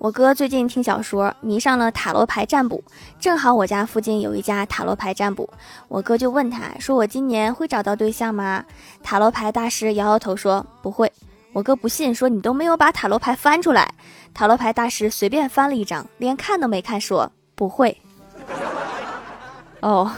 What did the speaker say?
我哥最近听小说迷上了塔罗牌占卜。正好我家附近有一家塔罗牌占卜我哥就问他说我今年会找到对象吗？塔罗牌大师摇摇头说不会。我哥不信说你都没有把塔罗牌翻出来。塔罗牌大师随便翻了一张连看都没看说不会。哦。